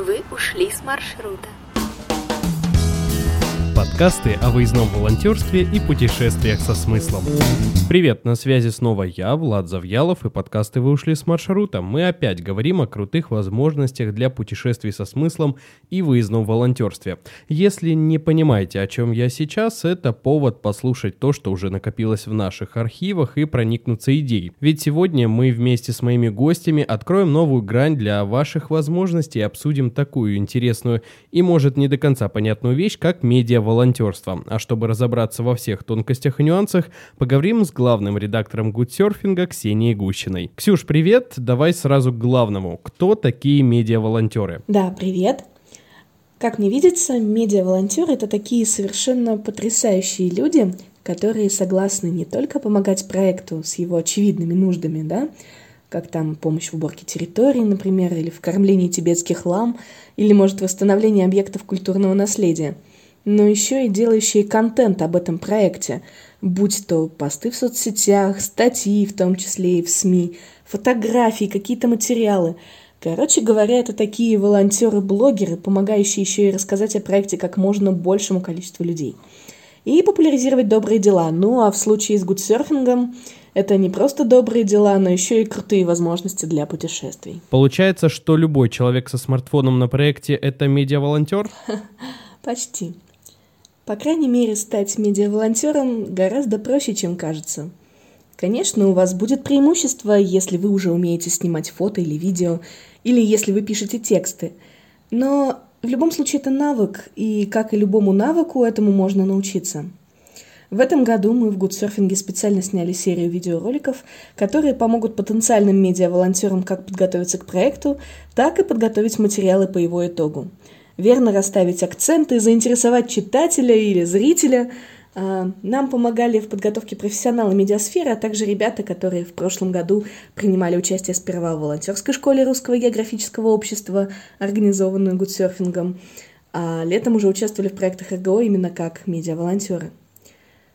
Вы ушли с маршрута. Подкасты о выездном волонтерстве и путешествиях со смыслом. Привет, на связи снова я, Влад Завьялов, и подкасты «Вы ушли с маршрута». Мы опять говорим о крутых возможностях для путешествий со смыслом и выездном волонтерстве. Если не понимаете, о чем я сейчас, это повод послушать то, что уже накопилось в наших архивах и проникнуться идеей. Ведь сегодня мы вместе с моими гостями откроем новую грань для ваших возможностей и обсудим такую интересную и, может, не до конца понятную вещь, как медиа волонтерства. А чтобы разобраться во всех тонкостях и нюансах, поговорим с главным редактором Гудсерфинга Ксенией Гущиной. Ксюш, привет! Давай сразу к главному. Кто такие медиа-волонтеры? Да, привет! Как мне видится, медиа-волонтеры — это такие совершенно потрясающие люди, которые согласны не только помогать проекту с его очевидными нуждами, да, как там помощь в уборке территории, например, или в кормлении тибетских лам, или, может, восстановление объектов культурного наследия — но еще и делающие контент об этом проекте, будь то посты в соцсетях, статьи, в том числе и в СМИ, фотографии, какие-то материалы. Короче говоря, это такие волонтеры-блогеры, помогающие еще и рассказать о проекте как можно большему количеству людей. И популяризировать добрые дела. Ну а в случае с гудсерфингом это не просто добрые дела, но еще и крутые возможности для путешествий. Получается, что любой человек со смартфоном на проекте — это медиа-волонтер? Почти. По крайней мере, стать медиа-волонтером гораздо проще, чем кажется. Конечно, у вас будет преимущество, если вы уже умеете снимать фото или видео, или если вы пишете тексты. Но в любом случае это навык, и как и любому навыку, этому можно научиться. В этом году мы в Гудсерфинге специально сняли серию видеороликов, которые помогут потенциальным медиа-волонтерам как подготовиться к проекту, так и подготовить материалы по его итогу верно расставить акценты, заинтересовать читателя или зрителя. А, нам помогали в подготовке профессионалы медиасферы, а также ребята, которые в прошлом году принимали участие сперва в волонтерской школе Русского географического общества, организованную гудсерфингом, а летом уже участвовали в проектах РГО именно как медиа-волонтеры.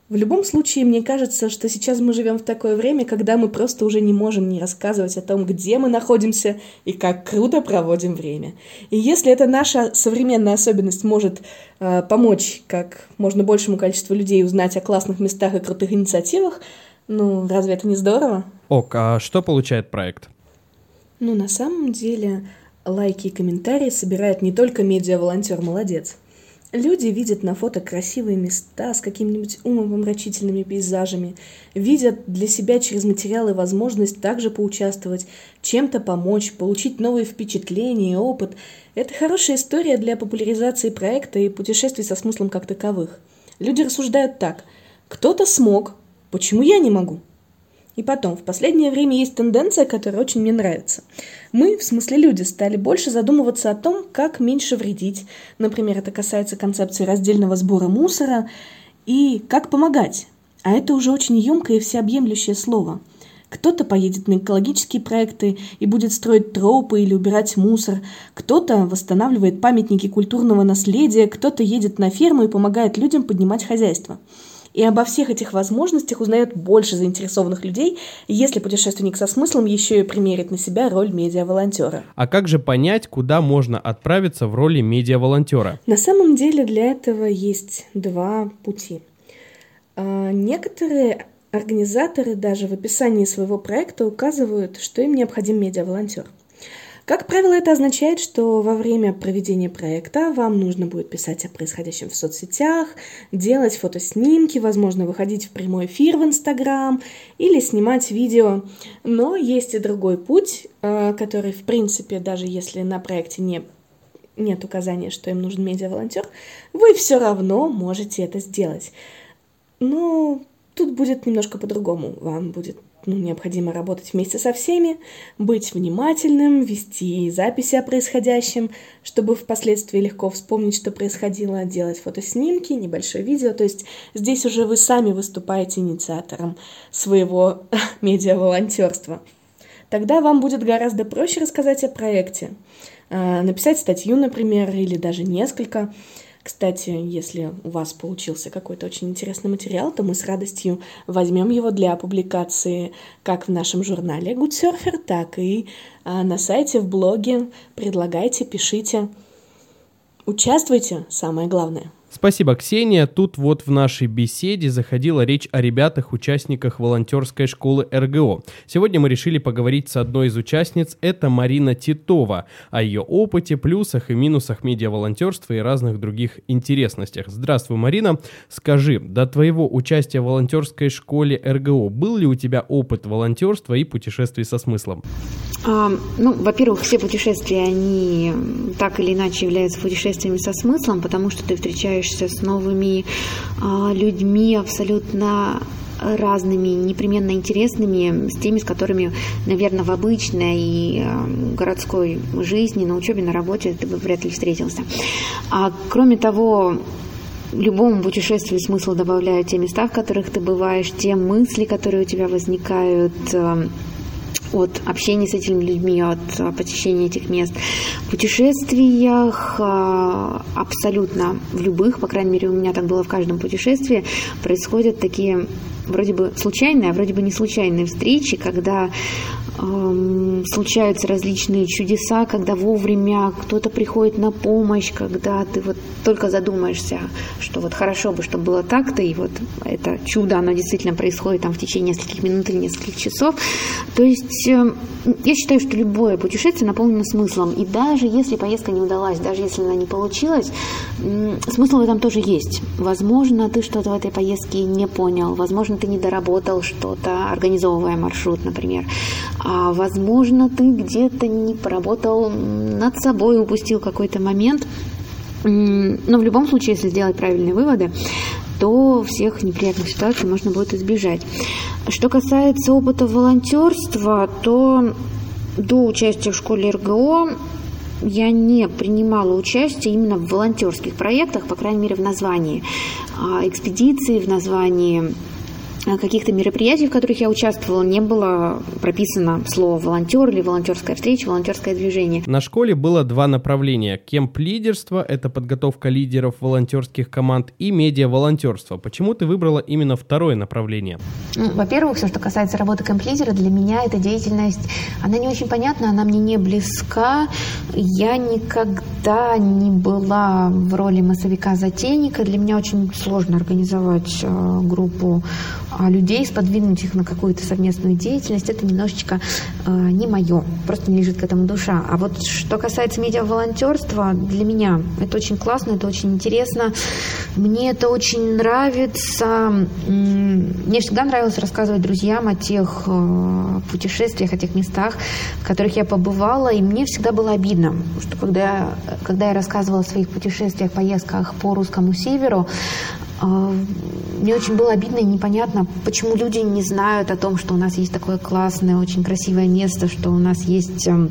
В любом случае, мне кажется, что сейчас мы живем в такое время, когда мы просто уже не можем не рассказывать о том, где мы находимся и как круто проводим время. И если эта наша современная особенность может э, помочь как можно большему количеству людей узнать о классных местах и крутых инициативах, ну, разве это не здорово? Ок, а что получает проект? Ну, на самом деле, лайки и комментарии собирает не только медиа-волонтер «Молодец», Люди видят на фото красивые места с какими-нибудь умопомрачительными пейзажами, видят для себя через материалы возможность также поучаствовать, чем-то помочь, получить новые впечатления и опыт. Это хорошая история для популяризации проекта и путешествий со смыслом как таковых. Люди рассуждают так. Кто-то смог, почему я не могу? И потом, в последнее время есть тенденция, которая очень мне нравится. Мы, в смысле люди, стали больше задумываться о том, как меньше вредить. Например, это касается концепции раздельного сбора мусора и как помогать. А это уже очень емкое и всеобъемлющее слово. Кто-то поедет на экологические проекты и будет строить тропы или убирать мусор, кто-то восстанавливает памятники культурного наследия, кто-то едет на ферму и помогает людям поднимать хозяйство. И обо всех этих возможностях узнает больше заинтересованных людей, если путешественник со смыслом еще и примерит на себя роль медиа-волонтера. А как же понять, куда можно отправиться в роли медиа-волонтера? На самом деле для этого есть два пути. А, некоторые организаторы даже в описании своего проекта указывают, что им необходим медиа-волонтер – как правило, это означает, что во время проведения проекта вам нужно будет писать о происходящем в соцсетях, делать фотоснимки, возможно, выходить в прямой эфир в Инстаграм или снимать видео. Но есть и другой путь, э, который, в принципе, даже если на проекте не нет указания, что им нужен медиа-волонтер, вы все равно можете это сделать. Но тут будет немножко по-другому. Вам будет ну, необходимо работать вместе со всеми, быть внимательным, вести записи о происходящем, чтобы впоследствии легко вспомнить, что происходило, делать фотоснимки, небольшое видео. То есть здесь уже вы сами выступаете инициатором своего медиа-волонтерства. Тогда вам будет гораздо проще рассказать о проекте, а, написать статью, например, или даже несколько, Кстати, если у вас получился какой-то очень интересный материал, то мы с радостью возьмем его для публикации как в нашем журнале Good Surfer, так и а, на сайте, в блоге. Предлагайте, пишите. Участвуйте, самое главное. Спасибо, Ксения. Тут вот в нашей беседе заходила речь о ребятах, участниках волонтерской школы РГО. Сегодня мы решили поговорить с одной из участниц, это Марина Титова, о ее опыте, плюсах и минусах медиа-волонтерства и разных других интересностях. Здравствуй, Марина. Скажи, до твоего участия в волонтерской школе РГО был ли у тебя опыт волонтерства и путешествий со смыслом? А, ну, во-первых, все путешествия, они так или иначе являются путешествиями со смыслом, потому что ты встречаешься с новыми а, людьми абсолютно разными, непременно интересными, с теми, с которыми, наверное, в обычной и а, городской жизни, на учебе, на работе ты бы вряд ли встретился. А кроме того, любому путешествию смысл добавляют те места, в которых ты бываешь, те мысли, которые у тебя возникают, от общения с этими людьми, от а, посещения этих мест. В путешествиях а, абсолютно в любых, по крайней мере, у меня так было в каждом путешествии, происходят такие вроде бы случайные, а вроде бы не случайные встречи, когда случаются различные чудеса, когда вовремя кто-то приходит на помощь, когда ты вот только задумаешься, что вот хорошо бы, чтобы было так-то, и вот это чудо, оно действительно происходит там в течение нескольких минут или нескольких часов. То есть э, я считаю, что любое путешествие наполнено смыслом, и даже если поездка не удалась, даже если она не получилась, смысл в этом тоже есть. Возможно, ты что-то в этой поездке не понял, возможно, ты не доработал что-то, организовывая маршрут, например. А возможно, ты где-то не поработал над собой, упустил какой-то момент. Но в любом случае, если сделать правильные выводы, то всех неприятных ситуаций можно будет избежать. Что касается опыта волонтерства, то до участия в школе РГО я не принимала участие именно в волонтерских проектах, по крайней мере в названии а, экспедиции, в названии каких-то мероприятий, в которых я участвовала, не было прописано слово волонтер или волонтерская встреча, волонтерское движение. На школе было два направления. Кемп лидерства – это подготовка лидеров волонтерских команд, и медиа-волонтерство. Почему ты выбрала именно второе направление? Ну, во-первых, все, что касается работы кемп-лидера, для меня эта деятельность, она не очень понятна, она мне не близка. Я никогда не была в роли массовика-затейника. Для меня очень сложно организовать э, группу людей, сподвинуть их на какую-то совместную деятельность, это немножечко э, не мое, просто не лежит к этому душа. А вот что касается медиа-волонтерства, для меня это очень классно, это очень интересно, мне это очень нравится. Мне всегда нравилось рассказывать друзьям о тех э, путешествиях, о тех местах, в которых я побывала, и мне всегда было обидно, что когда, когда я рассказывала о своих путешествиях, поездках по русскому северу, а, мне очень было обидно и непонятно, почему люди не знают о том, что у нас есть такое классное, очень красивое место, что у нас есть эм,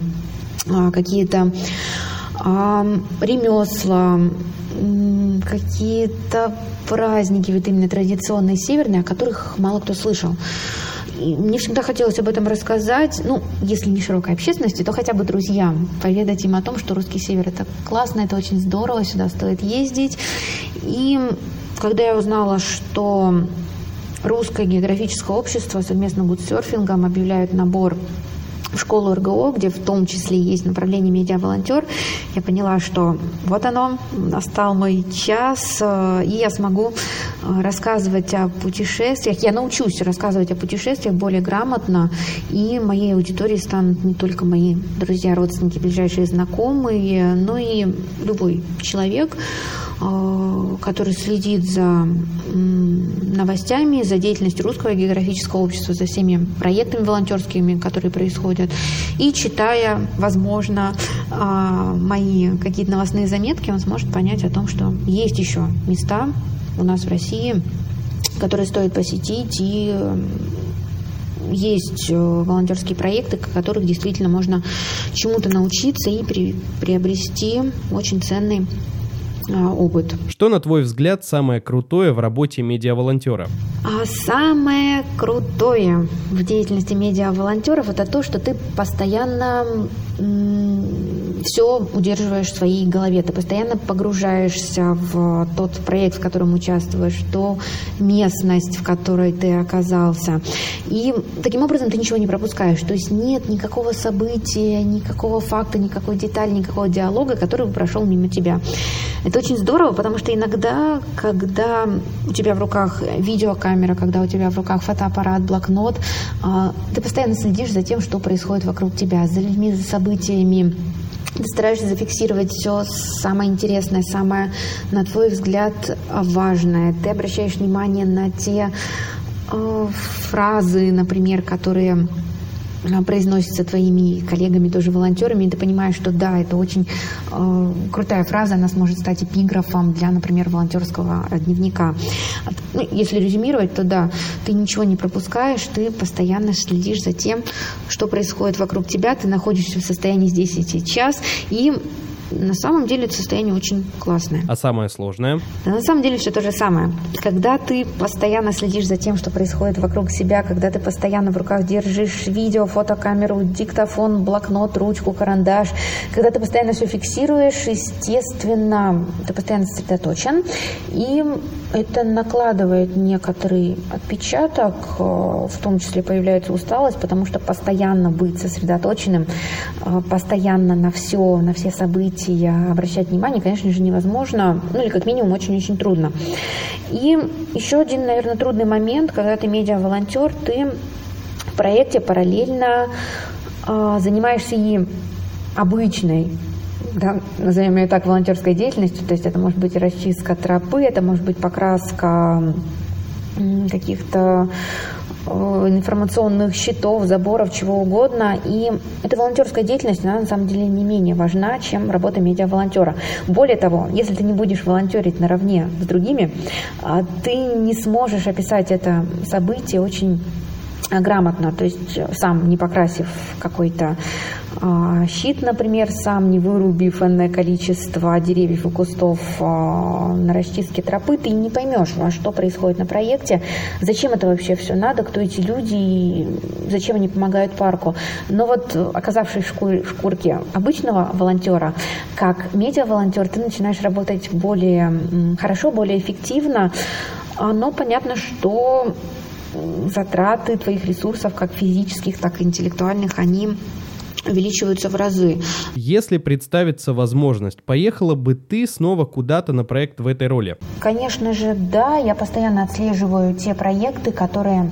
а, какие-то ремесла, какие-то праздники, вот именно традиционные северные, о которых мало кто слышал. И мне всегда хотелось об этом рассказать, ну, если не широкой общественности, то хотя бы друзьям, поведать им о том, что русский север это классно, это очень здорово, сюда стоит ездить. И когда я узнала, что русское географическое общество совместно с гудсерфингом объявляют набор школу РГО, где в том числе есть направление медиа-волонтер, я поняла, что вот оно, настал мой час, э, и я смогу э, рассказывать о путешествиях. Я научусь рассказывать о путешествиях более грамотно, и моей аудиторией станут не только мои друзья, родственники, ближайшие знакомые, но и любой человек, который следит за новостями, за деятельностью Русского географического общества, за всеми проектами волонтерскими, которые происходят, и читая, возможно, э, мои какие-то новостные заметки, он сможет понять о том, что есть еще места у нас в России, которые стоит посетить, и есть э, волонтерские проекты, которых действительно можно чему-то научиться и приобрести очень ценный опыт. Что, на твой взгляд, самое крутое в работе медиаволонтера? А самое крутое в деятельности медиаволонтеров это то, что ты постоянно все удерживаешь в своей голове, ты постоянно погружаешься в тот проект, в котором участвуешь, в ту местность, в которой ты оказался. И таким образом ты ничего не пропускаешь. То есть нет никакого события, никакого факта, никакой детали, никакого диалога, который прошел мимо тебя. Это очень здорово, потому что иногда, когда у тебя в руках видеокамера, когда у тебя в руках фотоаппарат, блокнот, а, ты постоянно следишь за тем, что происходит вокруг тебя, за людьми, за событиями, стараешься зафиксировать все самое интересное, самое, на твой взгляд, важное. Ты обращаешь внимание на те э, фразы, например, которые произносится твоими коллегами, тоже волонтерами, и ты понимаешь, что да, это очень э, крутая фраза, она сможет стать эпиграфом для, например, волонтерского дневника. Ну, если резюмировать, то да, ты ничего не пропускаешь, ты постоянно следишь за тем, что происходит вокруг тебя, ты находишься в состоянии здесь и сейчас, и на самом деле это состояние очень классное. А самое сложное? Да, на самом деле все то же самое. Когда ты постоянно следишь за тем, что происходит вокруг себя, когда ты постоянно в руках держишь видео, фотокамеру, диктофон, блокнот, ручку, карандаш, когда ты постоянно все фиксируешь, естественно, ты постоянно сосредоточен, и это накладывает некоторый отпечаток, э, в том числе появляется усталость, потому что постоянно быть сосредоточенным, э, постоянно на все, на все события, события обращать внимание, конечно же, невозможно, ну или как минимум очень-очень трудно. И еще один, наверное, трудный момент, когда ты медиа-волонтер, ты в проекте параллельно э, занимаешься и обычной да, назовем ее так, волонтерской деятельностью, то есть это может быть расчистка тропы, это может быть покраска каких-то информационных щитов, заборов, чего угодно. И эта волонтерская деятельность, она на самом деле не менее важна, чем работа медиа-волонтера. Более того, если ты не будешь волонтерить наравне с другими, а, ты не сможешь описать это событие очень грамотно, то есть сам не покрасив какой-то а, щит, например, сам не вырубив энное количество деревьев и кустов а, на расчистке тропы, ты не поймешь, а что происходит на проекте, зачем это вообще все надо, кто эти люди, и зачем они помогают парку. Но вот оказавшись в шкурке обычного волонтера, как медиа-волонтер, ты начинаешь работать более хорошо, более эффективно, но понятно, что затраты твоих ресурсов, как физических, так и интеллектуальных, они увеличиваются в разы. Если представится возможность, поехала бы ты снова куда-то на проект в этой роли? Конечно же, да. Я постоянно отслеживаю те проекты, которые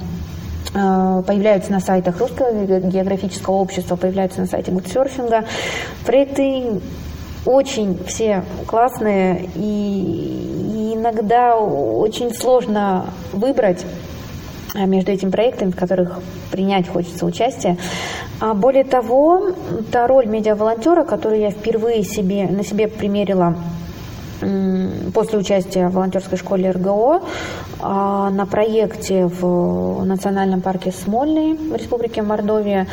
э, появляются на сайтах Русского географического общества, появляются на сайте Гудсерфинга. Проекты очень все классные, и иногда очень сложно выбрать между этими проектами, в которых принять хочется участие. А более того, та роль медиаволонтера, которую я впервые себе, на себе примерила после участия в волонтерской школе РГО а, на проекте в национальном парке Смольный в Республике Мордовия.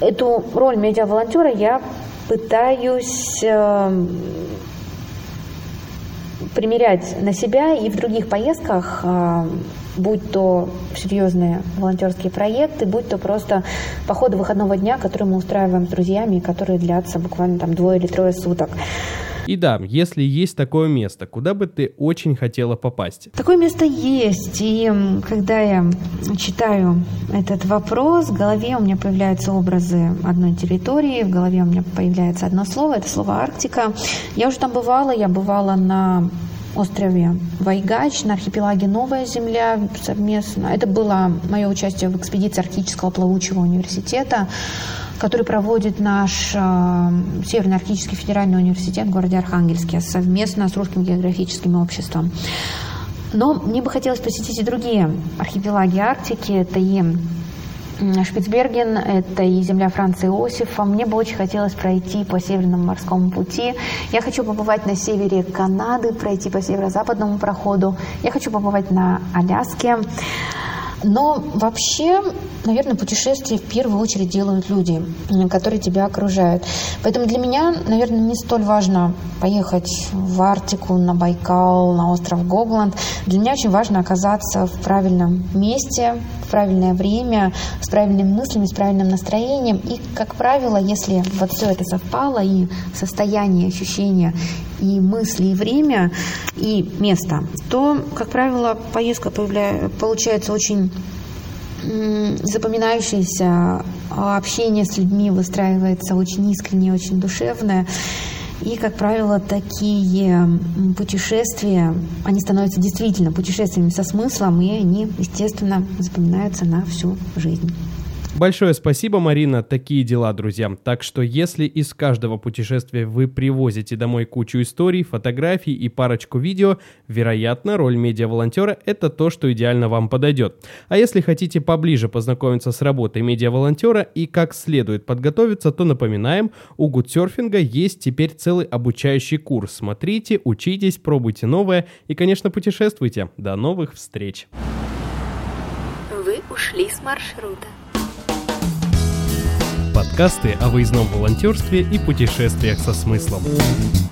Эту роль медиаволонтера я пытаюсь э, примерять на себя и в других поездках э, будь то серьезные волонтерские проекты, будь то просто походы выходного дня, которые мы устраиваем с друзьями, которые длятся буквально там двое или трое суток. И да, если есть такое место, куда бы ты очень хотела попасть? Такое место есть. И когда я читаю этот вопрос, в голове у меня появляются образы одной территории, в голове у меня появляется одно слово, это слово Арктика. Я уже там бывала, я бывала на острове Вайгач на архипелаге Новая Земля совместно. Это было мое участие в экспедиции Арктического плавучего университета, который проводит наш э, Северный Арктический федеральный университет в городе Архангельске совместно с Русским географическим обществом. Но мне бы хотелось посетить и другие архипелаги Арктики. Это и Шпицберген, это и земля Франции Иосифа. Мне бы очень хотелось пройти по Северному морскому пути. Я хочу побывать на севере Канады, пройти по северо-западному проходу. Я хочу побывать на Аляске. Но вообще наверное, путешествия в первую очередь делают люди, которые тебя окружают. Поэтому для меня, наверное, не столь важно поехать в Арктику, на Байкал, на остров Гогланд. Для меня очень важно оказаться в правильном месте, в правильное время, с правильными мыслями, с правильным настроением. И, как правило, если вот все это совпало, и состояние, ощущения, и мысли, и время, и место, то, как правило, поездка получается очень запоминающееся, а общение с людьми выстраивается очень искренне, очень душевное. И, как правило, такие путешествия, они становятся действительно путешествиями со смыслом, и они, естественно, запоминаются на всю жизнь. Большое спасибо, Марина. Такие дела, друзья. Так что если из каждого путешествия вы привозите домой кучу историй, фотографий и парочку видео, вероятно, роль медиа-волонтера – это то, что идеально вам подойдет. А если хотите поближе познакомиться с работой медиа-волонтера и как следует подготовиться, то напоминаем, у Гудсерфинга есть теперь целый обучающий курс. Смотрите, учитесь, пробуйте новое и, конечно, путешествуйте. До новых встреч! Вы ушли с маршрута. Подкасты о выездном волонтерстве и путешествиях со смыслом.